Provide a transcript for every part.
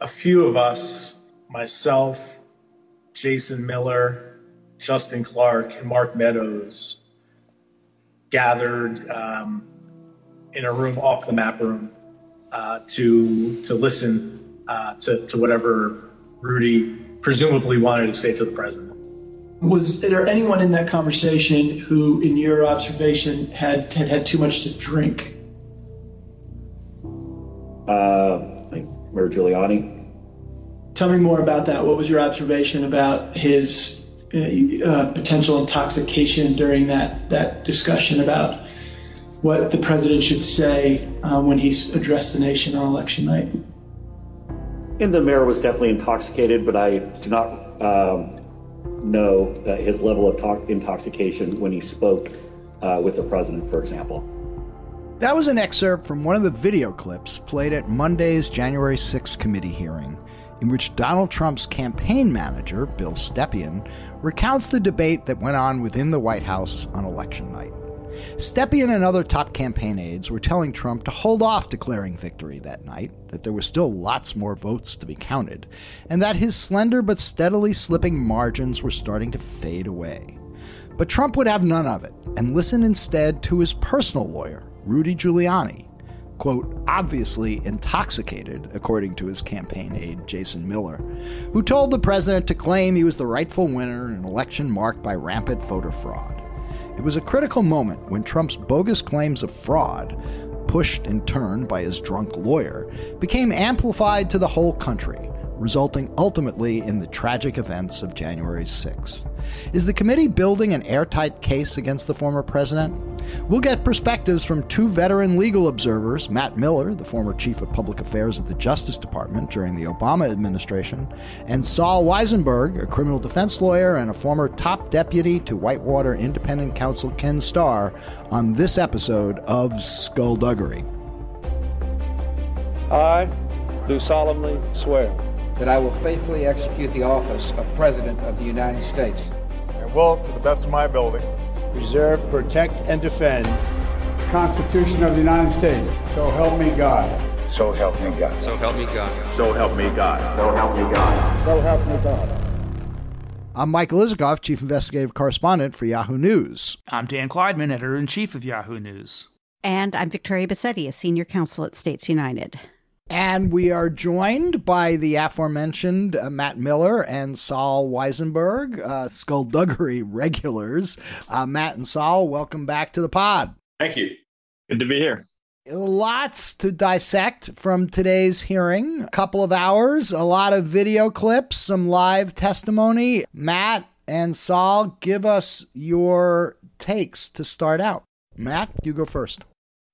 a few of us, myself, Jason Miller, Justin Clark, and Mark Meadows, gathered um, in a room off the map room uh, to to listen uh, to, to whatever Rudy presumably wanted to say to the president. Was there anyone in that conversation who, in your observation, had had, had too much to drink? Uh, like Mayor Giuliani. Tell me more about that. What was your observation about his uh, uh, potential intoxication during that that discussion about what the president should say uh, when he's addressed the nation on election night? And the mayor was definitely intoxicated, but I do not um, know his level of to- intoxication when he spoke uh, with the president, for example. That was an excerpt from one of the video clips played at Monday's January 6th committee hearing, in which Donald Trump's campaign manager, Bill Stepien, recounts the debate that went on within the White House on election night. Stepien and other top campaign aides were telling Trump to hold off declaring victory that night, that there were still lots more votes to be counted, and that his slender but steadily slipping margins were starting to fade away. But Trump would have none of it and listen instead to his personal lawyer, Rudy Giuliani, quote, obviously intoxicated, according to his campaign aide, Jason Miller, who told the president to claim he was the rightful winner in an election marked by rampant voter fraud. It was a critical moment when Trump's bogus claims of fraud, pushed in turn by his drunk lawyer, became amplified to the whole country resulting ultimately in the tragic events of January 6th. Is the committee building an airtight case against the former president? We'll get perspectives from two veteran legal observers, Matt Miller, the former chief of public affairs at the Justice Department during the Obama administration, and Sol Wisenberg, a criminal defense lawyer and a former top deputy to Whitewater Independent Counsel Ken Starr, on this episode of Skullduggery. I do solemnly swear that I will faithfully execute the office of President of the United States. And will, to the best of my ability, preserve, protect, and defend the Constitution of the United States. So help me God. So help me God. So help me God. So help me God. So help me God. So help me God. I'm Michael Isikoff, Chief Investigative Correspondent for Yahoo News. I'm Dan Klaidman, Editor in Chief of Yahoo News. And I'm Victoria Bassetti, a Senior Counsel at States United. And we are joined by the aforementioned uh, Matt Miller and Sol Wisenberg, uh, skullduggery regulars. Uh, Matt and Sol, welcome back to the pod. Thank you. Good to be here. Lots to dissect from today's hearing. A couple of hours, a lot of video clips, some live testimony. Matt and Sol, give us your takes to start out. Matt, you go first.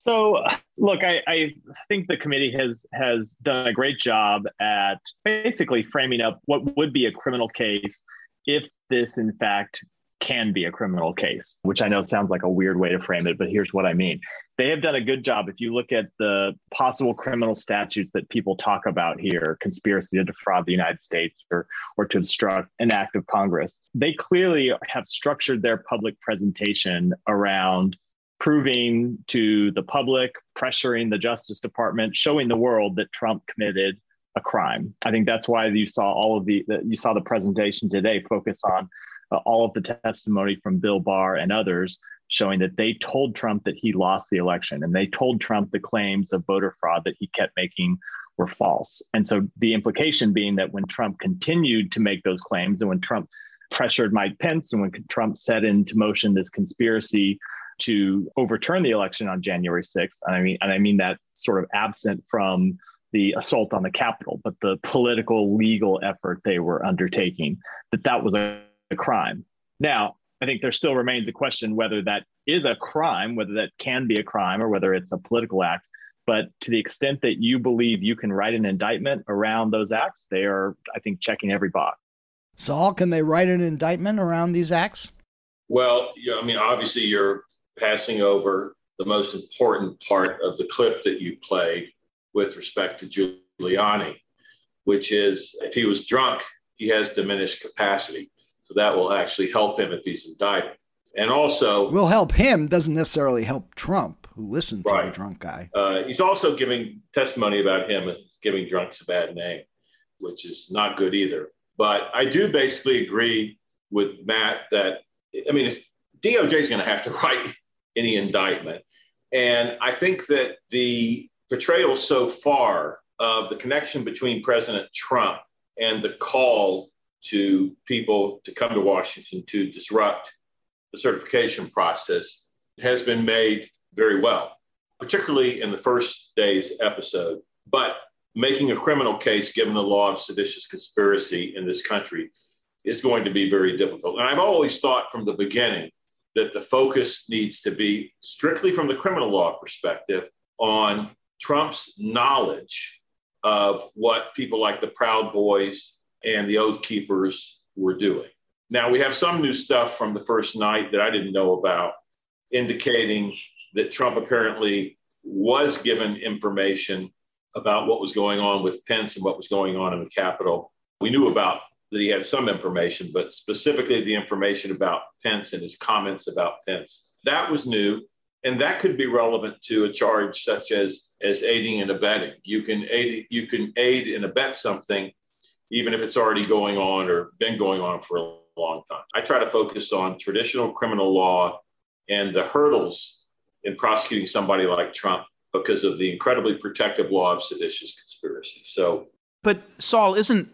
So, look, I, I, think the committee has has done a great job at basically framing up what would be a criminal case if this, in fact, can be a criminal case. Which I know sounds like a weird way to frame it, but here's what I mean. They have done a good job. If you look at the possible criminal statutes that people talk about here, conspiracy to defraud the United States or or to obstruct an act of Congress, they clearly have structured their public presentation around proving to the public, pressuring the Justice Department, showing the world that Trump committed a crime. I think that's why you saw all of the, you saw the presentation today focus on uh, all of the testimony from Bill Barr and others showing that they told Trump that he lost the election and they told Trump the claims of voter fraud that he kept making were false. And so the implication being that when Trump continued to make those claims and when Trump pressured Mike Pence and when Trump set into motion this conspiracy to overturn the election on January 6th. And I mean, and I mean that sort of absent from the assault on the Capitol, but the political legal effort they were undertaking, that that was a, a crime. Now, I think there still remains a question whether that is a crime, whether that can be a crime, or whether it's a political act. But to the extent that you believe you can write an indictment around those acts, they are, I think, checking every box. Sol, can they write an indictment around these acts? Well, yeah, I mean, obviously, you're passing over the most important part of the clip that you played with respect to Giuliani, which is if he was drunk, he has diminished capacity. So that will actually help him if he's indicted. And also, will help him doesn't necessarily help Trump, who listened to right. the drunk guy. Uh, he's also giving testimony about him giving drunks a bad name. which is not good either. But I do basically agree with Matt that, I mean, DOJ is going to have to write any indictment. And I think that the portrayal so far of the connection between President Trump and the call to people to come to Washington to disrupt the certification process has been made very well, particularly in the first day's episode. But making a criminal case, given the law of seditious conspiracy in this country, is going to be very difficult. And I've always thought from the beginning that the focus needs to be strictly from the criminal law perspective on Trump's knowledge of what people like the Proud Boys and the Oath Keepers were doing. Now, we have some new stuff from the first night that I didn't know about, indicating that Trump apparently was given information about what was going on with Pence and what was going on in the Capitol. We knew about that he had some information, but specifically the information about Pence and his comments about Pence. That was new. And that could be relevant to a charge such as, as aiding and abetting. You can aid, you can aid and abet something, even if it's already going on or been going on for a long time. I try to focus on traditional criminal law and the hurdles in prosecuting somebody like Trump because of the incredibly protective law of seditious conspiracy. So, but Sol, isn't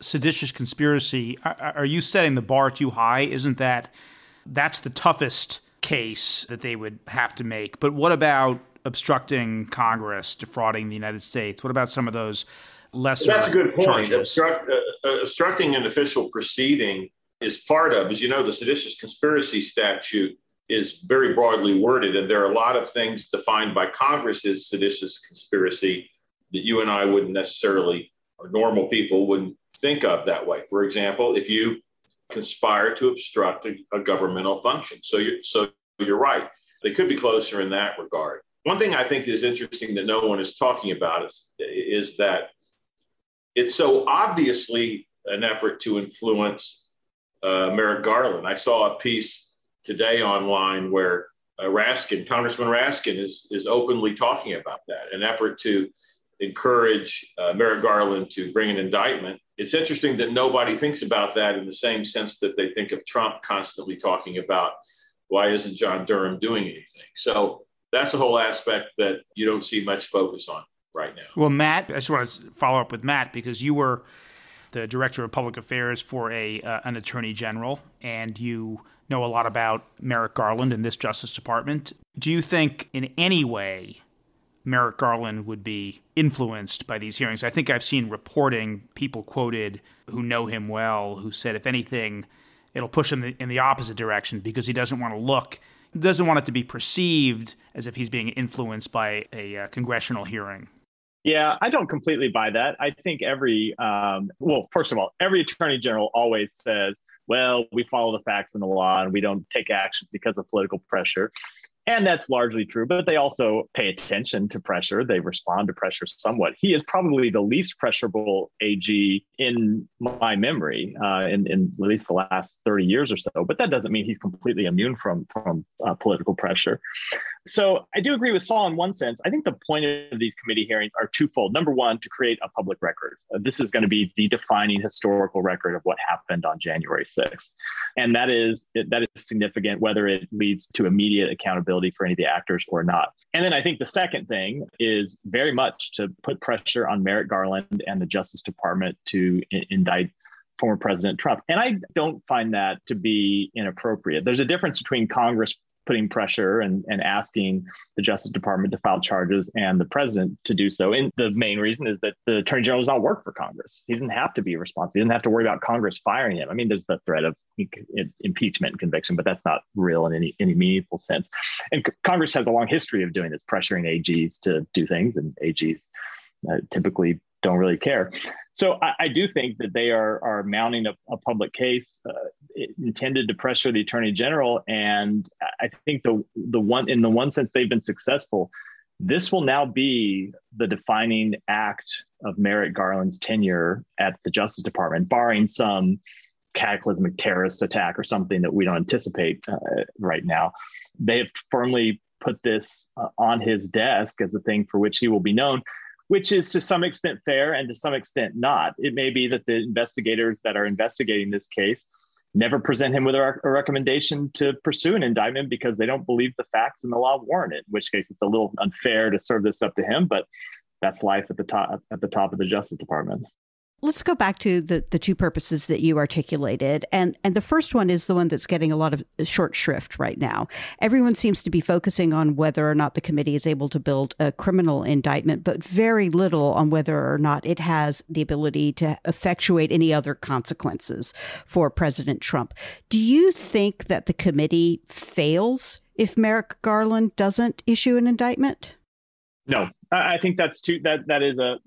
seditious conspiracy? Are you setting the bar too high? Isn't that that's the toughest case that they would have to make? But what about obstructing Congress, defrauding the United States? What about some of those lesser? That's a good point. Obstruct, uh, uh, obstructing an official proceeding is part of, as you know, the seditious conspiracy statute is very broadly worded, and there are a lot of things defined by Congress as seditious conspiracy that you and I wouldn't necessarily, or normal people wouldn't think of that way. For example, if you conspire to obstruct a, a governmental function, so you're so you're right. They could be closer in that regard. One thing I think is interesting that no one is talking about is, is that it's so obviously an effort to influence uh, Merrick Garland. I saw a piece today online where uh, Raskin, Congressman Raskin, is is openly talking about that, an effort to encourage uh, Merrick Garland to bring an indictment. It's interesting that nobody thinks about that in the same sense that they think of Trump constantly talking about why isn't John Durham doing anything. So that's a whole aspect that you don't see much focus on right now. Well, Matt, I just want to follow up with Matt because you were the director of public affairs for a uh, an attorney general, and you know a lot about Merrick Garland and this Justice Department. Do you think in any way Merrick Garland would be influenced by these hearings? I think I've seen reporting, people quoted who know him well, who said, if anything, it'll push him in the opposite direction because he doesn't want to look, doesn't want it to be perceived as if he's being influenced by a uh, congressional hearing. Yeah, I don't completely buy that. I think every, um, well, first of all, every attorney general always says, well, we follow the facts and the law and we don't take actions because of political pressure. And that's largely true, but they also pay attention to pressure. They respond to pressure somewhat. He is probably the least pressurable AG in my memory, uh, in, in at least the last 30 years or so. But that doesn't mean he's completely immune from, from uh, political pressure. So I do agree with Sol in one sense. I think the point of these committee hearings are twofold. Number one, to create a public record. Uh, this is going to be the defining historical record of what happened on January 6th. And that is that is significant whether it leads to immediate accountability for any of the actors or not. And then I think the second thing is very much to put pressure on Merrick Garland and the Justice Department to Indict former President Trump. And I don't find that to be inappropriate. There's a difference between Congress putting pressure and, and asking the Justice Department to file charges and the president to do so. And the main reason is that the attorney general does not work for Congress. He doesn't have to be responsible. He doesn't have to worry about Congress firing him. I mean, there's the threat of impeachment and conviction, but that's not real in any, any meaningful sense. And Congress has a long history of doing this, pressuring AGs to do things, and AGs uh, typically don't really care. So I, I, do think that they are are mounting a, a public case uh, intended to pressure the attorney general, and I think the the one in the one sense they've been successful. This will now be the defining act of Merrick Garland's tenure at the Justice Department, barring some cataclysmic terrorist attack or something that we don't anticipate uh, right now. They have firmly put this uh, on his desk as the thing for which he will be known which is to some extent fair and to some extent not. It may be that the investigators that are investigating this case never present him with a, a, recommendation to pursue an indictment because they don't believe the facts and the law warrant it. In which case, it's a little unfair to serve this up to him, but that's life at the top at the top of the Justice Department let's go back to the, the two purposes that you articulated. And, and the first one is the one that's getting a lot of short shrift right now. Everyone seems to be focusing on whether or not the committee is able to build a criminal indictment, but very little on whether or not it has the ability to effectuate any other consequences for President Trump. Do you think that the committee fails if Merrick Garland doesn't issue an indictment? No, I think that's too that that is a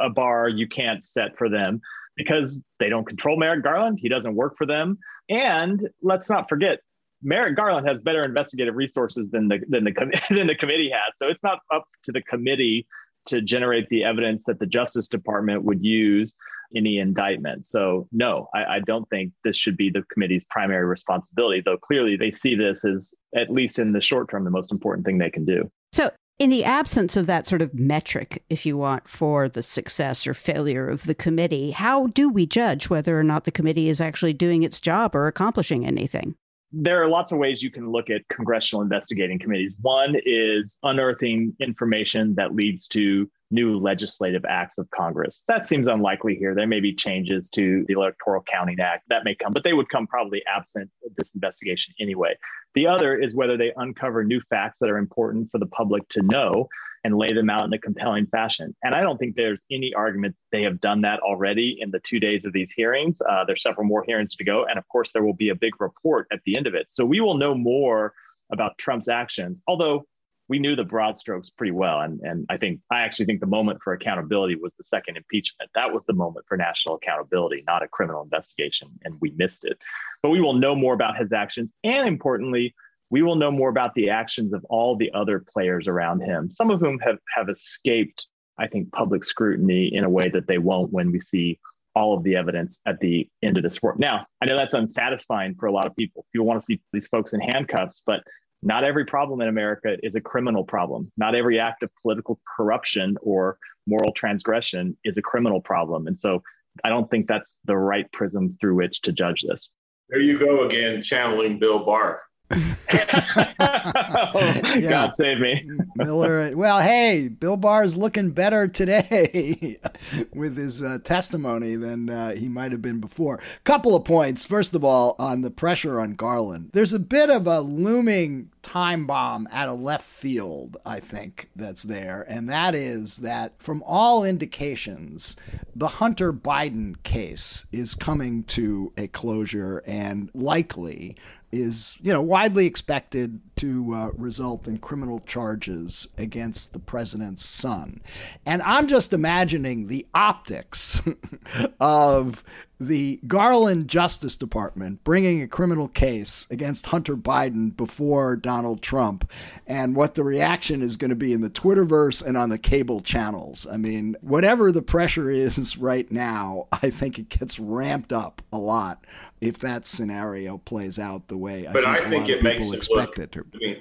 a bar you can't set for them because they don't control Merrick Garland. He doesn't work for them, and let's not forget. Merrick Garland has better investigative resources than the than the than the committee has. So it's not up to the committee to generate the evidence that the Justice Department would use any indictment. So no, I, I, don't think this should be the committee's primary responsibility, though clearly they see this as, at least in the short term, the most important thing they can do. So in the absence of that sort of metric, if you want, for the success or failure of the committee, how do we judge whether or not the committee is actually doing its job or accomplishing anything? There are lots of ways you can look at congressional investigating committees. One is unearthing information that leads to new legislative acts of Congress. That seems unlikely here. There may be changes to the Electoral Counting Act that may come, but they would come probably absent this investigation anyway. The other is whether they uncover new facts that are important for the public to know and lay them out in a compelling fashion. And I don't think there's any argument they have done that already in the two days of these hearings. Uh, there's several more hearings to go. And of course, there will be a big report at the end of it. So we will know more about Trump's actions, although we knew the broad strokes pretty well. And, and I think, I actually think the moment for accountability was the second impeachment. That was the moment for national accountability, not a criminal investigation. And we missed it. But we will know more about his actions. And importantly, we will know more about the actions of all the other players around him, some of whom have, have escaped, I think, public scrutiny in a way that they won't when we see all of the evidence at the end of this work. Now, I know that's unsatisfying for a lot of people. People want to see these folks in handcuffs, but not every problem in America is a criminal problem. Not every act of political corruption or moral transgression is a criminal problem. And so I don't think that's the right prism through which to judge this. There you go again, channeling Bill Barr. yeah. God save me. Miller. Well, hey, Bill Barr is looking better today with his uh, testimony than uh, he might have been before. Couple of points. First of all, on the pressure on Garland, there's a bit of a looming time bomb at a left field, I think, that's there. And that is that from all indications, the Hunter Biden case is coming to a closure and likely is, you know, widely expected to uh, result in criminal charges against the president's son. And I'm just imagining the optics of the Garland Justice Department bringing a criminal case against Hunter Biden before Donald Trump and what the reaction is going to be in the Twitterverse and on the cable channels. I mean, whatever the pressure is right now, I think it gets ramped up a lot if that scenario plays out the way but I think, I think it makes it look, it to. I mean,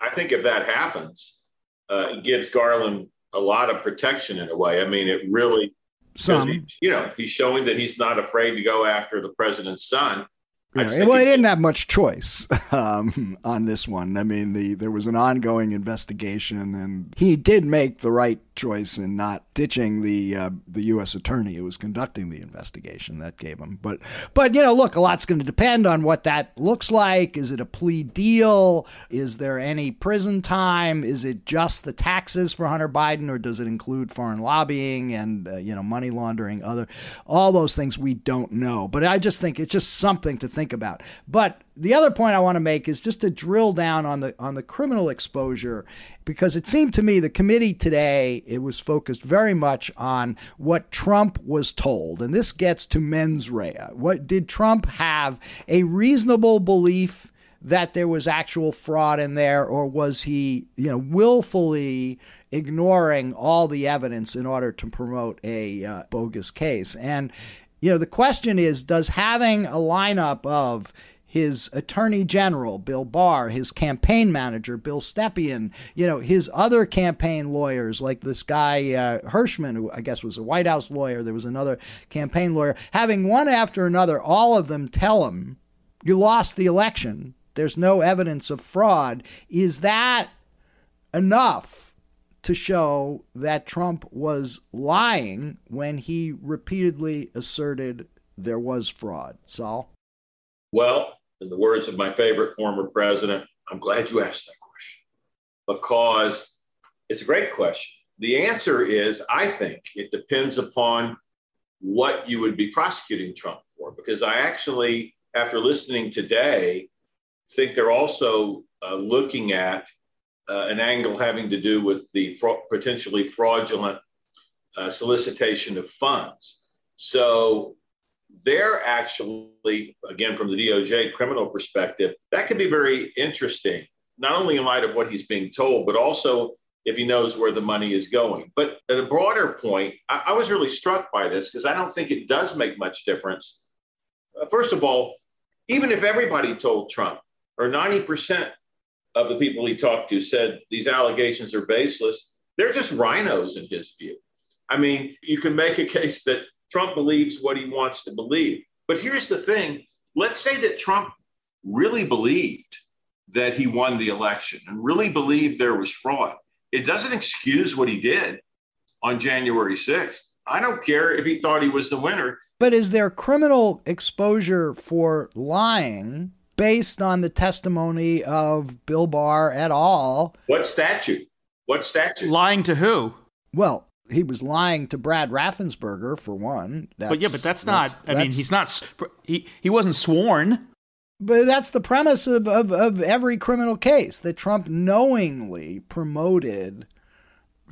I think if that happens, uh, it gives Garland a lot of protection in a way. I mean, it really some. He, you know, he's showing that he's not afraid to go after the president's son. Yeah, well, he didn't have much choice um, on this one. I mean, the, there was an ongoing investigation, and he did make the right choice in not ditching the uh, the U.S. attorney who was conducting the investigation. That gave him, but but you know, look, a lot's going to depend on what that looks like. Is it a plea deal? Is there any prison time? Is it just the taxes for Hunter Biden, or does it include foreign lobbying and uh, you know money laundering, other all those things we don't know. But I just think it's just something to think about. But the other point I want to make is just to drill down on the on the criminal exposure because it seemed to me the committee today it was focused very much on what Trump was told. And this gets to mens rea. What did Trump have a reasonable belief that there was actual fraud in there or was he you know willfully ignoring all the evidence in order to promote a uh, bogus case? And you know the question is does having a lineup of his attorney general, Bill Barr, his campaign manager, Bill Stepien, you know, his other campaign lawyers, like this guy, uh, Herschmann, who I guess was a White House lawyer. There was another campaign lawyer, having one after another, all of them tell him, you lost the election. There's no evidence of fraud. Is that enough to show that Trump was lying when he repeatedly asserted there was fraud? Sol? Well, in the words of my favorite former president, I'm glad you asked that question because it's a great question. The answer is I think it depends upon what you would be prosecuting Trump for, because I actually, after listening today, think they're also uh, looking at uh, an angle having to do with the fra- potentially fraudulent uh, solicitation of funds. So they're actually, again, from the DOJ criminal perspective, that could be very interesting, not only in light of what he's being told, but also if he knows where the money is going. But at a broader point, I, I was really struck by this because I don't think it does make much difference. Uh, first of all, even if everybody told Trump, or 90% of the people he talked to said these allegations are baseless, they're just RINOs in his view. I mean, you can make a case that Trump believes what he wants to believe. But here's the thing let's say that Trump really believed that he won the election and really believed there was fraud. It doesn't excuse what he did on January 6th. I don't care if he thought he was the winner. But is there criminal exposure for lying based on the testimony of Bill Barr at all? What statute? What statute? Lying to who? Well, he was lying to Brad Raffensperger for one. That's, but yeah, but that's not. That's, I mean, he's not. He he wasn't sworn. But that's the premise of, of, of every criminal case that Trump knowingly promoted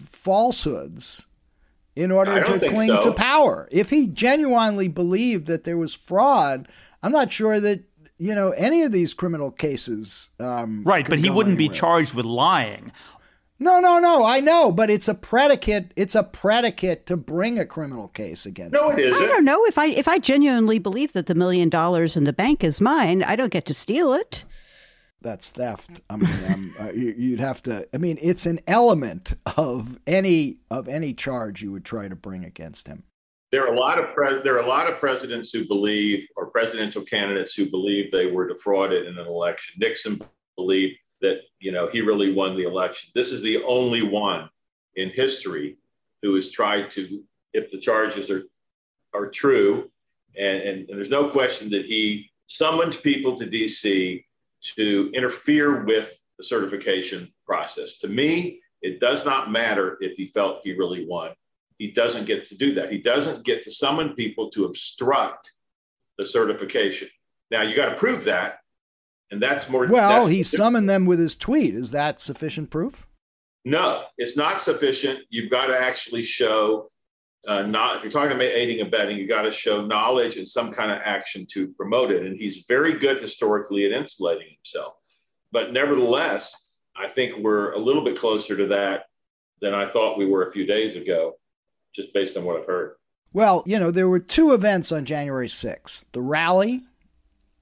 falsehoods in order to cling so. to power. If he genuinely believed that there was fraud, I'm not sure that you know any of these criminal cases. Um, right, but he wouldn't anywhere. be charged with lying. No, no, no. I know, but it's a predicate. It's a predicate to bring a criminal case against. No, it isn't. I don't know if I if I genuinely believe that the million dollars in the bank is mine. I don't get to steal it. That's theft. I mean, um, uh, you, would have to. I mean, it's an element of any of any charge you would try to bring against him. There are a lot of pre- there are a lot of presidents who believe, or presidential candidates who believe they were defrauded in an election. Nixon believed that you know he really won the election. This is the only one in history who has tried to, if the charges are are true, and, and, and there's no question that he summoned people to DC to interfere with the certification process. To me, it does not matter if he felt he really won. He doesn't get to do that. He doesn't get to summon people to obstruct the certification. Now, you got to prove that and that's more. Well, that's he summoned them with his tweet. Is that sufficient proof? No, it's not sufficient. You've got to actually show uh, not if you're talking about aiding and abetting, you got to show knowledge and some kind of action to promote it. And he's very good historically at insulating himself. But nevertheless, I think we're a little bit closer to that than I thought we were a few days ago, just based on what I've heard. Well, you know, there were two events on January 6th the rally,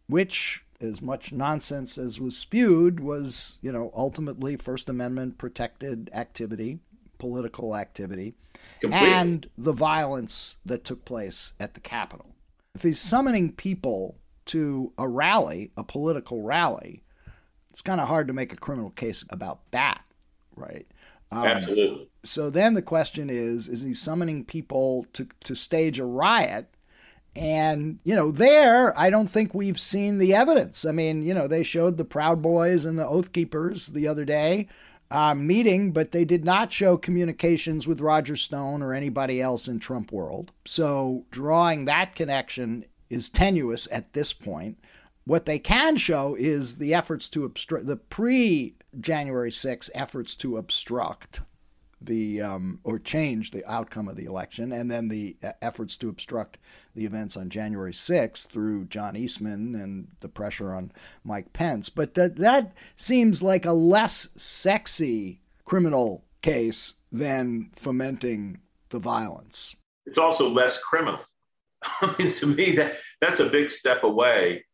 which as much nonsense as was spewed was, you know, ultimately First Amendment protected activity, political activity, Completely. and the violence that took place at the Capitol. If he's summoning people to a rally, a political rally, it's kind of hard to make a criminal case about that, right? Um, Absolutely. So then the question is: Is he summoning people to to stage a riot and, you know, there, I don't think we've seen the evidence. I mean, you know, they showed the Proud Boys and the Oath Keepers the other day uh, meeting, but they did not show communications with Roger Stone or anybody else in Trump world. So drawing that connection is tenuous at this point. What they can show is the efforts to obstruct, the pre January 6 efforts to obstruct the um, or change the outcome of the election, and then the uh, efforts to obstruct the events on January 6th through John Eastman and the pressure on Mike Pence. But that that seems like a less sexy criminal case than fomenting the violence. It's also less criminal. I mean, to me, that that's a big step away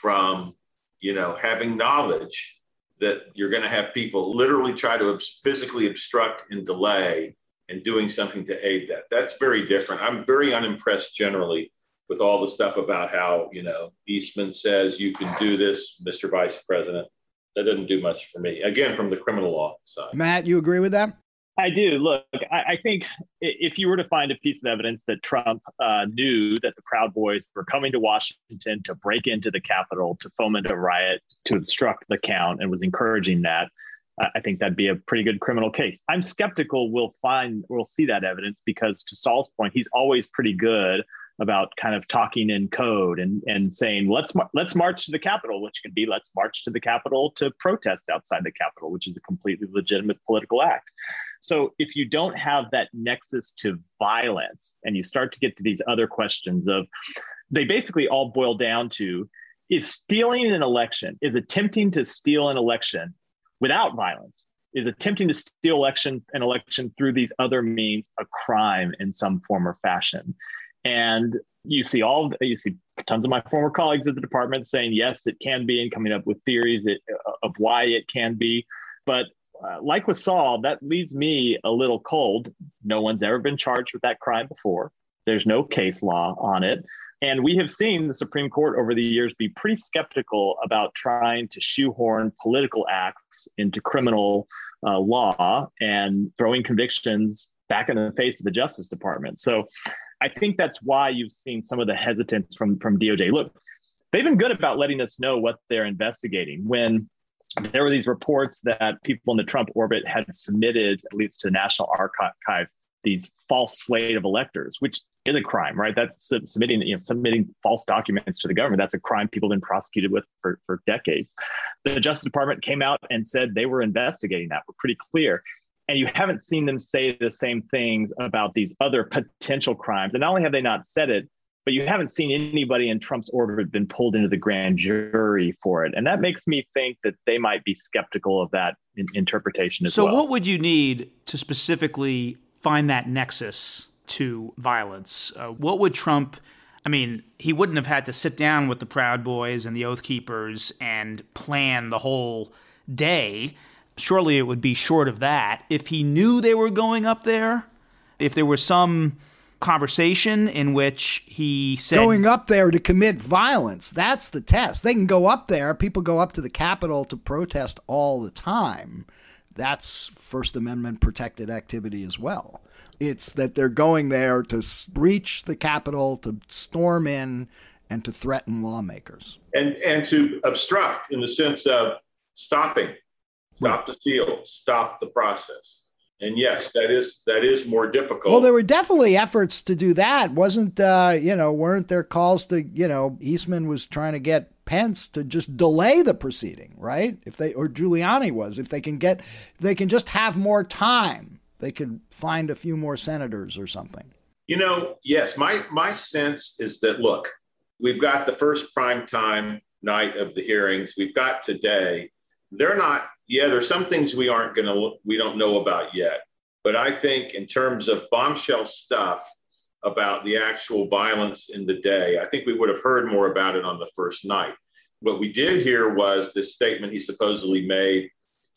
from you know, having knowledge that you're going to have people literally try to physically obstruct and delay and doing something to aid that. That's very different. I'm very unimpressed generally with all the stuff about how, you know, Eastman says you can do this, Mr. Vice President. That doesn't do much for me. Again, from the criminal law side. Matt, you agree with that? I do. Look, I, I, think if you were to find a piece of evidence that Trump uh, knew that the Proud Boys were coming to Washington to break into the Capitol, to foment a riot, to obstruct the count, and was encouraging that, I think that'd be a pretty good criminal case. I'm skeptical we'll find we'll see that evidence because, to Sol's point, he's always pretty good about kind of talking in code and and saying let's let's march to the Capitol, which can be let's march to the Capitol to protest outside the Capitol, which is a completely legitimate political act. So if you don't have that nexus to violence, and you start to get to these other questions of, they basically all boil down to is stealing an election, is attempting to steal an election without violence, is attempting to steal election an election through these other means a crime in some form or fashion. And you see all you see tons of my former colleagues at the department saying yes, it can be, and coming up with theories of why it can be. But uh, like with Sol, that leaves me a little cold. No one's ever been charged with that crime before. There's no case law on it. And we have seen the Supreme Court over the years be pretty skeptical about trying to shoehorn political acts into criminal uh, law and throwing convictions back in the face of the Justice Department. So I think that's why you've seen some of the hesitance from, from DOJ. Look, they've been good about letting us know what they're investigating. When there were these reports that people in the Trump orbit had submitted, at least to the National Archives, these false slate of electors, which is a crime, right? That's submitting, you know, submitting false documents to the government. That's a crime people have been prosecuted with for, for decades. The Justice Department came out and said they were investigating that. We're pretty clear. And you haven't seen them say the same things about these other potential crimes. And not only have they not said it, but you haven't seen anybody in Trump's orbit been pulled into the grand jury for it. And that makes me think that they might be skeptical of that in- interpretation as so well. So, what would you need to specifically find that nexus to violence? Uh, what would Trump? I mean, he wouldn't have had to sit down with the Proud Boys and the Oath Keepers and plan the whole day. Surely it would be short of that. If he knew they were going up there, if there was some conversation in which he said going up there to commit violence that's the test. They can go up there. People go up to the capitol to protest all the time. That's first amendment protected activity as well. It's that they're going there to breach the capitol to storm in and to threaten lawmakers. And and to obstruct in the sense of stopping. Stop right. the steal stop the process and yes, that is that is more difficult. Well, there were definitely efforts to do that. Wasn't uh, you know, weren't there calls to, you know, Eastman was trying to get Pence to just delay the proceeding, right? If they or Giuliani was, if they can get they can just have more time, they could find a few more senators or something. You know, yes, my my sense is that look, we've got the first prime time night of the hearings. We've got today. They're not yeah, there's some things we aren't going to, we don't know about yet. But I think in terms of bombshell stuff about the actual violence in the day, I think we would have heard more about it on the first night. What we did hear was this statement he supposedly made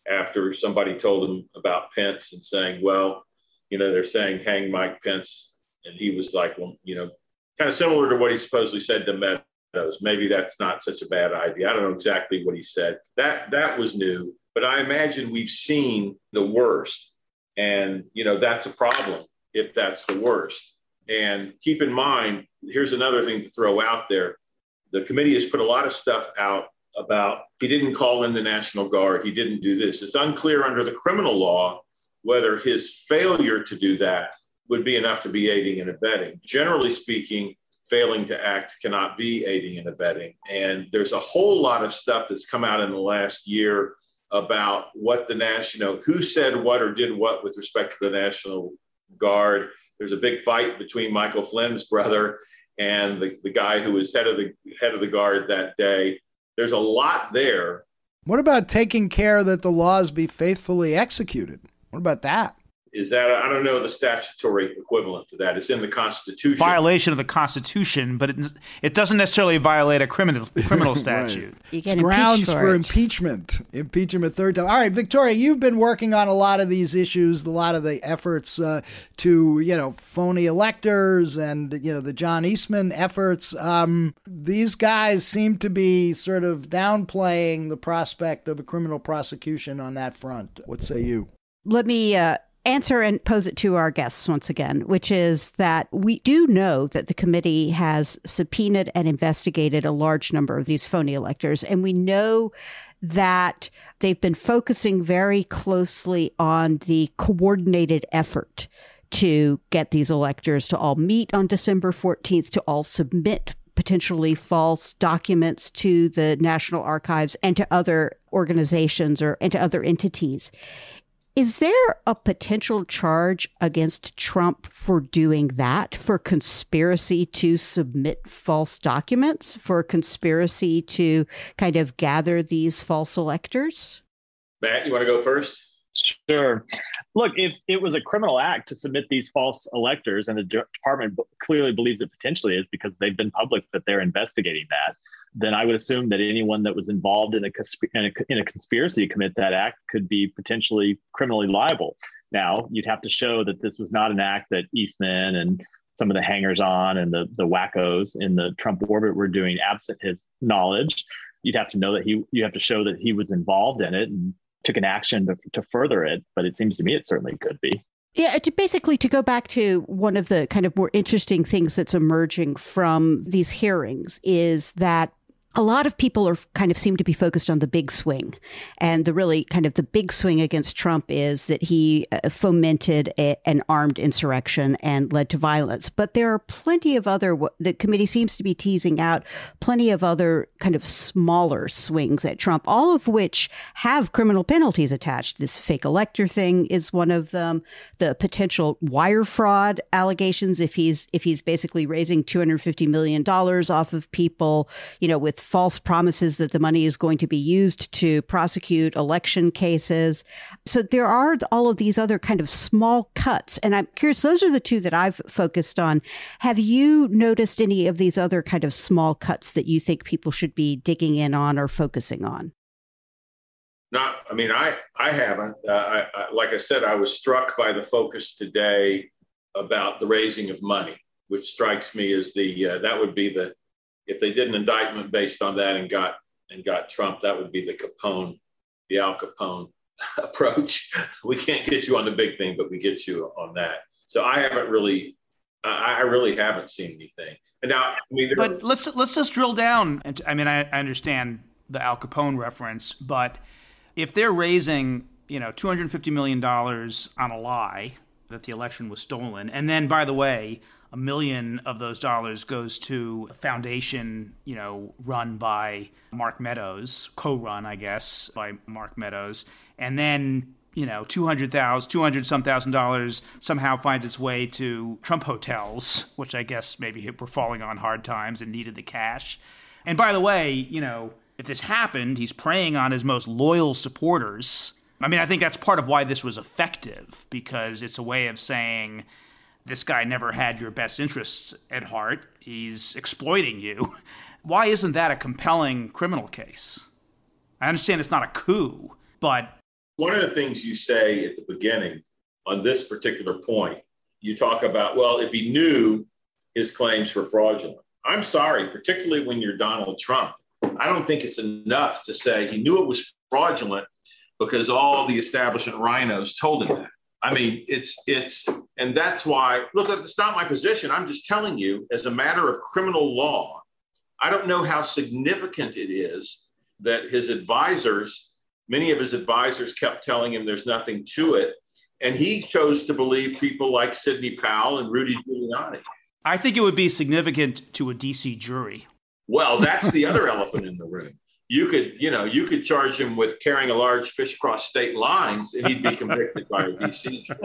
after somebody told him about Pence and saying, well, you know, they're saying hang Mike Pence. And he was like, well, you know, kind of similar to what he supposedly said to Meadows. Maybe that's not such a bad idea. I don't know exactly what he said. That that was new. But I imagine we've seen the worst. And, you know, that's a problem if that's the worst. And keep in mind, here's another thing to throw out there. The committee has put a lot of stuff out about he didn't call in the National Guard, he didn't do this. It's unclear under the criminal law whether his failure to do that would be enough to be aiding and abetting. Generally speaking, failing to act cannot be aiding and abetting. And there's a whole lot of stuff that's come out in the last year about what the national, who said what or did what with respect to the National Guard. There's a big fight between Michael Flynn's brother and the, the guy who was head of the head of the guard that day. There's a lot there. What about taking care that the laws be faithfully executed? What about that? Is that I don't know the statutory equivalent to that. It's in the Constitution. Violation of the Constitution, but it, it doesn't necessarily violate a criminal criminal statute. You get grounds impeached for, for impeachment. Impeachment third time. All right, Victoria, you've been working on a lot of these issues, a lot of the efforts uh, to you know phony electors and you know the John Eastman efforts. Um, these guys seem to be sort of downplaying the prospect of a criminal prosecution on that front. What say you? Let me uh, answer and pose it to our guests once again, which is that we do know that the committee has subpoenaed and investigated a large number of these phony electors. And we know that they've been focusing very closely on the coordinated effort to get these electors to all meet on December 14th, to all submit potentially false documents to the National Archives and to other organizations or and to other entities. Is there a potential charge against Trump for doing that, for conspiracy to submit false documents, for conspiracy to kind of gather these false electors? Matt, you want to go first? Sure. Look, if it was a criminal act to submit these false electors, and the department clearly believes it potentially is because they've been public that they're investigating that, then I would assume that anyone that was involved in a, in a, in a conspiracy to commit that act could be potentially criminally liable. Now, you'd have to show that this was not an act that Eastman and some of the hangers on and the, the wackos in the Trump orbit were doing absent his knowledge. You'd have to know that he, you have to show that he was involved in it and took an action to, to further it. But it seems to me it certainly could be. Yeah, to basically to go back to one of the kind of more interesting things that's emerging from these hearings is that a lot of people are kind of seem to be focused on the big swing. And the really kind of the big swing against trump is that he uh, fomented a, an armed insurrection and led to violence. But there are plenty of other the committee seems to be teasing out plenty of other kind of smaller swings at trump all of which have criminal penalties attached. This fake elector thing is one of them the potential wire fraud allegations. If he's if he's basically raising 250 million dollars off of people you know with false promises that the money is going to be used to prosecute election cases. So there are all of these other kind of small cuts. And I'm curious, those are the two that I've focused on. Have you noticed any of these other kind of small cuts that you think people should be digging in on or focusing on? Not, I mean, I, I haven't. Uh, I, I, like I said, I was struck by the focus today about the raising of money, which strikes me as the, uh, that would be the, if they did an indictment based on that and got and got Trump, that would be the Capone, the Al Capone approach. We can't get you on the big thing, but we get you on that. So I haven't really, I, really haven't seen anything. And now, I mean, but let's let's just drill down. And I mean, I, I understand the Al Capone reference, but if they're raising, you know, two hundred fifty million dollars on a lie that the election was stolen, and then by the way, a million of those dollars goes to a foundation, you know, run by Mark Meadows, co-run, I guess, by Mark Meadows, and then you know, two hundred thousand, two hundred some thousand dollars somehow finds its way to Trump hotels, which I guess maybe were falling on hard times and needed the cash. And by the way, you know, if this happened, he's preying on his most loyal supporters. I mean, I think that's part of why this was effective because it's a way of saying, this guy never had your best interests at heart. He's exploiting you. Why isn't that a compelling criminal case? I understand it's not a coup, but. One of the things you say at the beginning on this particular point, you talk about, well, if he knew his claims were fraudulent. I'm sorry, particularly when you're Donald Trump. I don't think it's enough to say he knew it was fraudulent because all the establishment RINOs told him that. I mean, it's it's, and that's why. Look, it's not my position. I'm just telling you, as a matter of criminal law, I don't know how significant it is that his advisors, many of his advisors, kept telling him there's nothing to it, and he chose to believe people like Sidney Powell and Rudy Giuliani. I think it would be significant to a DC jury. Well, that's the other elephant in the room you could, you know, you could charge him with carrying a large fish across state lines and he'd be convicted by a DC judge.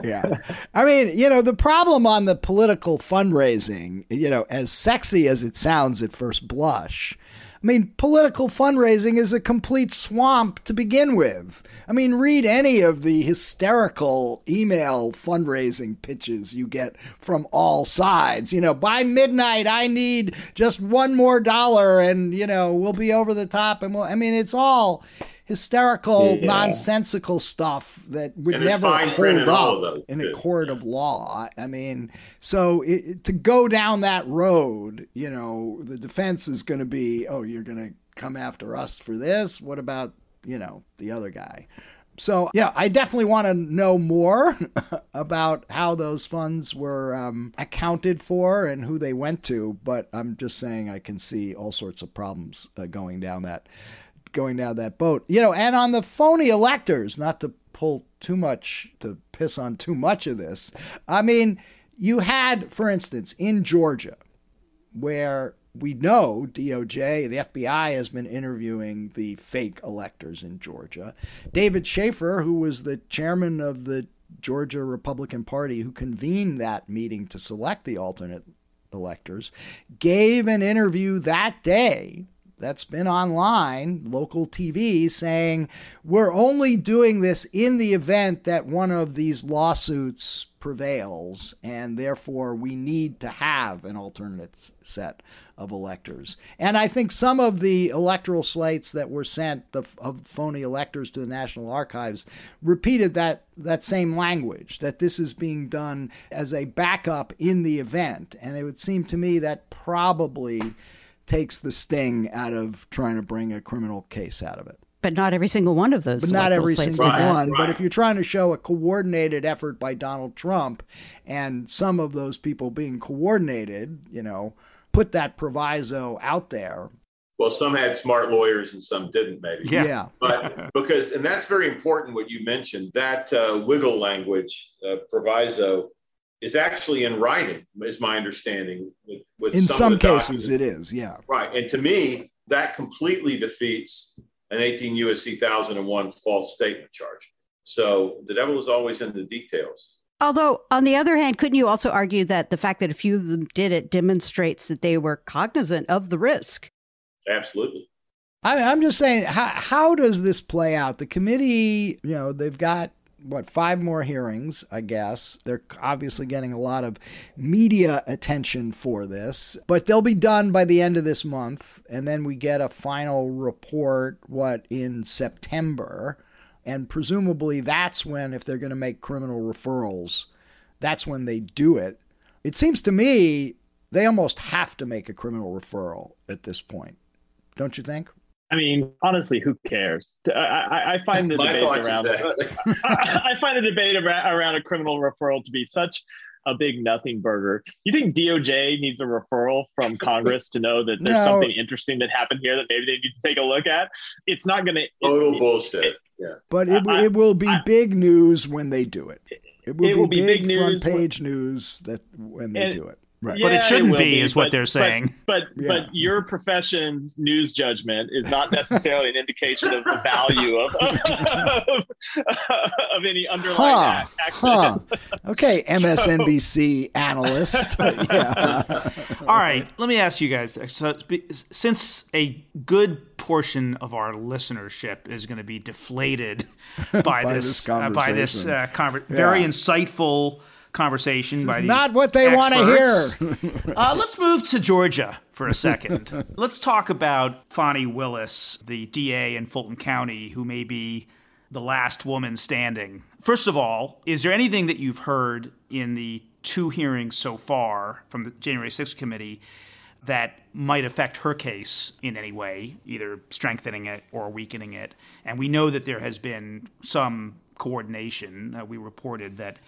yeah. I mean, you know, the problem on the political fundraising, you know, as sexy as it sounds at first blush, I mean, political fundraising is a complete swamp to begin with. I mean, read any of the hysterical email fundraising pitches you get from all sides. You know, by midnight, I need just one more dollar and, you know, we'll be over the top. And we'll, I mean, it's all hysterical, yeah. nonsensical stuff that would never hold up in a court of law. I mean, so it, to go down that road, you know, the defense is going to be, oh, you're going to come after us for this. What about, you know, the other guy? So, yeah, I definitely want to know more about how those funds were um, accounted for and who they went to. But I'm just saying I can see all sorts of problems uh, going down that going down that boat. You know, and on the phony electors, not to pull too much, to piss on too much of this. I mean, you had, for instance, in Georgia, where we know DOJ, the FBI has been interviewing the fake electors in Georgia. David Shafer, who was the chairman of the Georgia Republican Party who convened that meeting to select the alternate electors, gave an interview that day that's been online, local TV, saying we're only doing this in the event that one of these lawsuits prevails, and therefore we need to have an alternate set of electors. And I think some of the electoral slates that were sent the, of phony electors to the National Archives repeated that that same language that this is being done as a backup in the event. And it would seem to me that probably takes the sting out of trying to bring a criminal case out of it. But not every single one of those. But not every single one. Right. But if you're trying to show a coordinated effort by Donald Trump and some of those people being coordinated, you know, put that proviso out there. Well, some had smart lawyers and some didn't, maybe. Yeah. yeah. But because, and that's very important what you mentioned, that uh, wiggle language uh, proviso is actually in writing, is my understanding. With, with in some, some cases, it is, yeah. Right, and to me, that completely defeats an 18 USC 1001 false statement charge. So the devil is always in the details. Although, on the other hand, couldn't you also argue that the fact that a few of them did it demonstrates that they were cognizant of the risk? Absolutely. I, I'm just saying, how, how does this play out? The committee, you know, they've got what five more hearings, I guess. They're obviously getting a lot of media attention for this, but they'll be done by the end of this month, and then we get a final report what in September, and presumably that's when if they're going to make criminal referrals, that's when they do it. It seems to me they almost have to make a criminal referral at this point. Don't you think? I mean, honestly, who cares? I, I, I find the debate around I find the debate around a criminal referral to be such a big nothing burger. You think DOJ needs a referral from Congress to know that there's no. something interesting that happened here that maybe they need to take a look at? It's not going to total it, bullshit. It, yeah, but it, I, it will be I, big news when they do it. It will, it be, will be, big, big front page when, news that when they do it. Right. Yeah, but it shouldn't it be, be, is what they're saying. But but, yeah. but, your profession's news judgment is not necessarily an indication of the value of of, of any underlying huh, action. Huh. Okay, MSNBC analyst. yeah. All right, let me ask you guys. So, since a good portion of our listenership is going to be deflated by, by this, this uh, by this uh, conver- yeah. very insightful conversation this by not what they want to hear. uh, let's move to Georgia for a second. let's talk about Fani Willis, the DA in Fulton County, who may be the last woman standing. First of all, is there anything that you've heard in the two hearings so far from the January 6th committee that might affect her case in any way, either strengthening it or weakening it? And we know that there has been some coordination. Uh, we reported that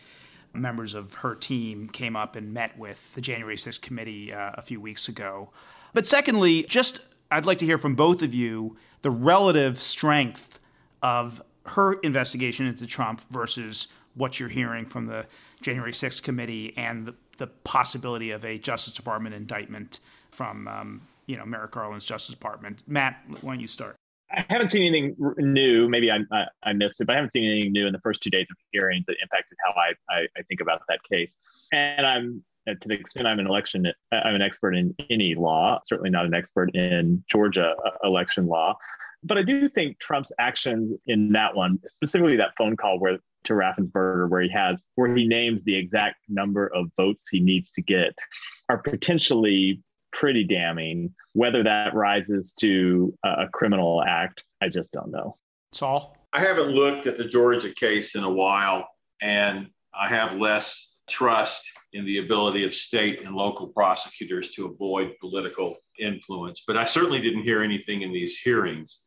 members of her team came up and met with the January 6th committee uh, a few weeks ago. But secondly, just I'd like to hear from both of you the relative strength of her investigation into Trump versus what you're hearing from the January 6th committee and the, the possibility of a Justice Department indictment from um, you know Merrick Garland's Justice Department. Matt, why don't you start? I haven't seen anything new. Maybe I, I, I, missed it, but I haven't seen anything new in the first two days of hearings that impacted how I, I, I think about that case. And I'm to the extent I'm an election, I'm an expert in any law. Certainly not an expert in Georgia uh, election law, but I do think Trump's actions in that one, specifically that phone call where to Raffensperger, where he has where he names the exact number of votes he needs to get, are potentially pretty damning. Whether that rises to a criminal act, I just don't know. Sol? I haven't looked at the Georgia case in a while, and I have less trust in the ability of state and local prosecutors to avoid political influence. But I certainly didn't hear anything in these hearings.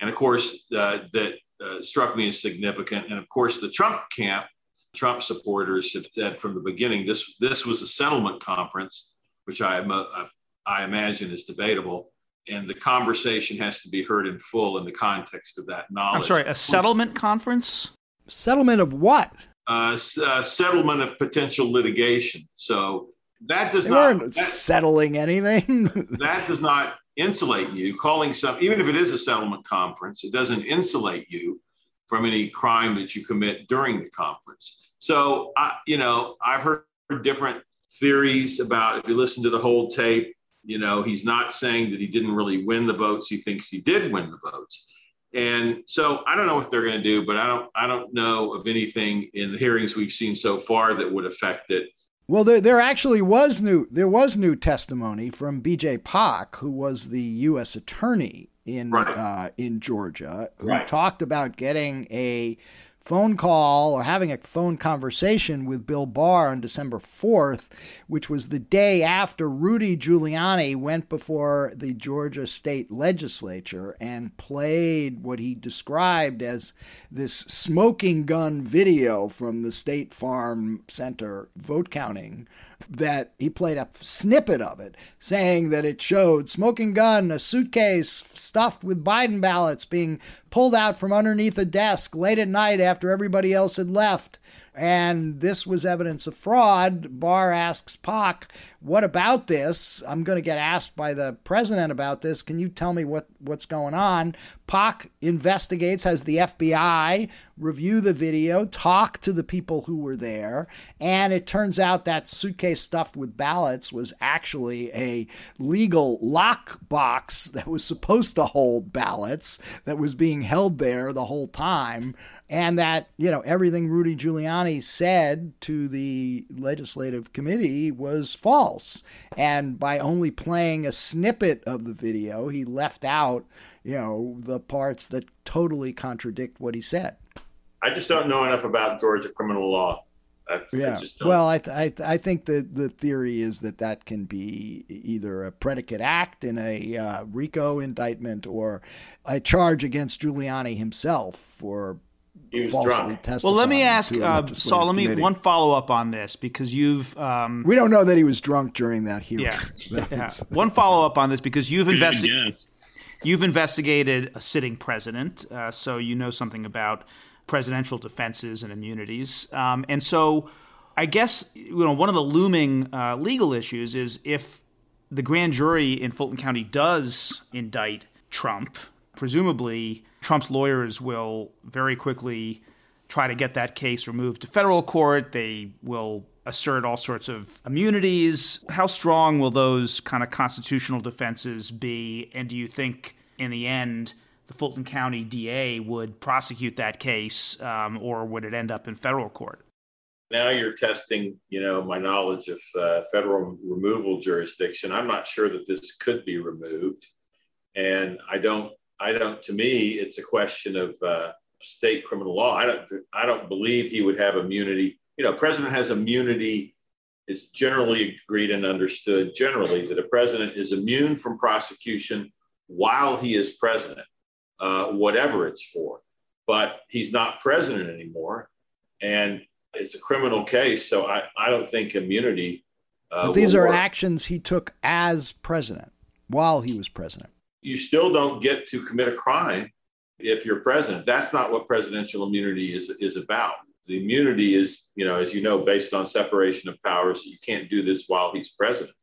And of course, uh, that uh, struck me as significant. And of course, the Trump camp, Trump supporters have said from the beginning this this was a settlement conference, which I, I imagine is debatable and the conversation has to be heard in full in the context of that knowledge. I'm sorry, a settlement conference? Settlement of what? Uh, uh, settlement of potential litigation. So that does they not weren't that, settling anything. that does not insulate you. Calling some, even if it is a settlement conference, it doesn't insulate you from any crime that you commit during the conference. So, I, you know, I've heard different theories about if you listen to the whole tape you know, he's not saying that he didn't really win the votes. He thinks he did win the votes. And so I don't know what they're going to do, but I don't I don't know of anything in the hearings we've seen so far that would affect it. Well, there, there actually was new there was new testimony from B.J. Pak, who was the U.S. attorney in right. uh, in Georgia, who right. talked about getting a phone call or having a phone conversation with Bill Barr on December 4th, which was the day after Rudy Giuliani went before the Georgia state legislature and played what he described as this smoking gun video from the State Farm Center vote counting that he played a snippet of it saying that it showed smoking gun, a suitcase stuffed with Biden ballots being pulled out from underneath a desk late at night after everybody else had left and this was evidence of fraud. Barr asks Pak, "What about this? I'm going to get asked by the president about this. Can you tell me what what's going on?" Pak investigates, has the FBI review the video, talk to the people who were there, and it turns out that suitcase stuffed with ballots was actually a legal lock box that was supposed to hold ballots that was being held there the whole time and that you know everything Rudy Giuliani said to the legislative committee was false. And by only playing a snippet of the video he left out you know the parts that totally contradict what he said. I just don't know enough about Georgia criminal law. Yeah. well, I, th- I, I think the, the theory is that that can be either a predicate act in a uh, RICO indictment or a charge against Giuliani himself for falsely Well, let me ask uh, Sol. Let me committee. one follow up on this because you've. Um, we don't know that he was drunk during that hearing. Yeah, yeah. one follow up on this because you've investigated. You've investigated a sitting president, uh, so you know something about presidential defenses and immunities, um, and so I guess you know one of the looming uh, legal issues is if the grand jury in Fulton County does indict Trump, presumably Trump's lawyers will very quickly try to get that case removed to federal court. They will assert all sorts of immunities. How strong will those kind of constitutional defenses be? And do you think, in the end, the Fulton County DA would prosecute that case, um, or would it end up in federal court? Now you're testing, you know, my knowledge of uh, federal removal jurisdiction. I'm not sure that this could be removed, and I don't I don't. To me, it's a question of uh, state criminal law. I don't. I don't believe he would have immunity. You know, president has immunity. It's generally agreed and understood generally that a president is immune from prosecution while he is president, uh, whatever it's for. But he's not president anymore, and it's a criminal case. So I, I don't think immunity. Uh, but these are work. actions he took as president while he was president you still don't get to commit a crime if you're president. That's not what presidential immunity is, is about. The immunity is, you know, as you know, based on separation of powers. You can't do this while he's president.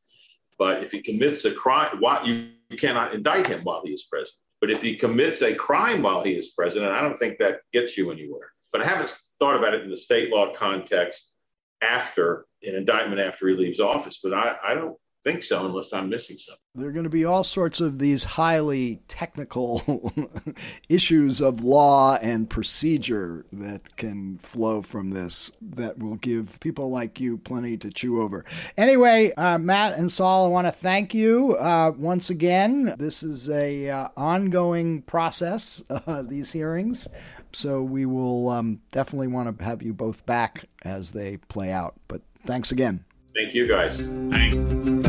But if he commits a crime, you, you cannot indict him while he is president. But if he commits a crime while he is president, I don't think that gets you anywhere. But I haven't thought about it in the state law context. after an indictment after he leaves office. But I, I don't think so unless I'm missing something. There are going to be all sorts of these highly technical issues of law and procedure that can flow from this that will give people like you plenty to chew over. Anyway, uh, Matt and Sol, I want to thank you uh, once again. This is a uh, ongoing process, uh, these hearings. So we will um, definitely want to have you both back as they play out. But thanks again. Thank you, guys. Thanks.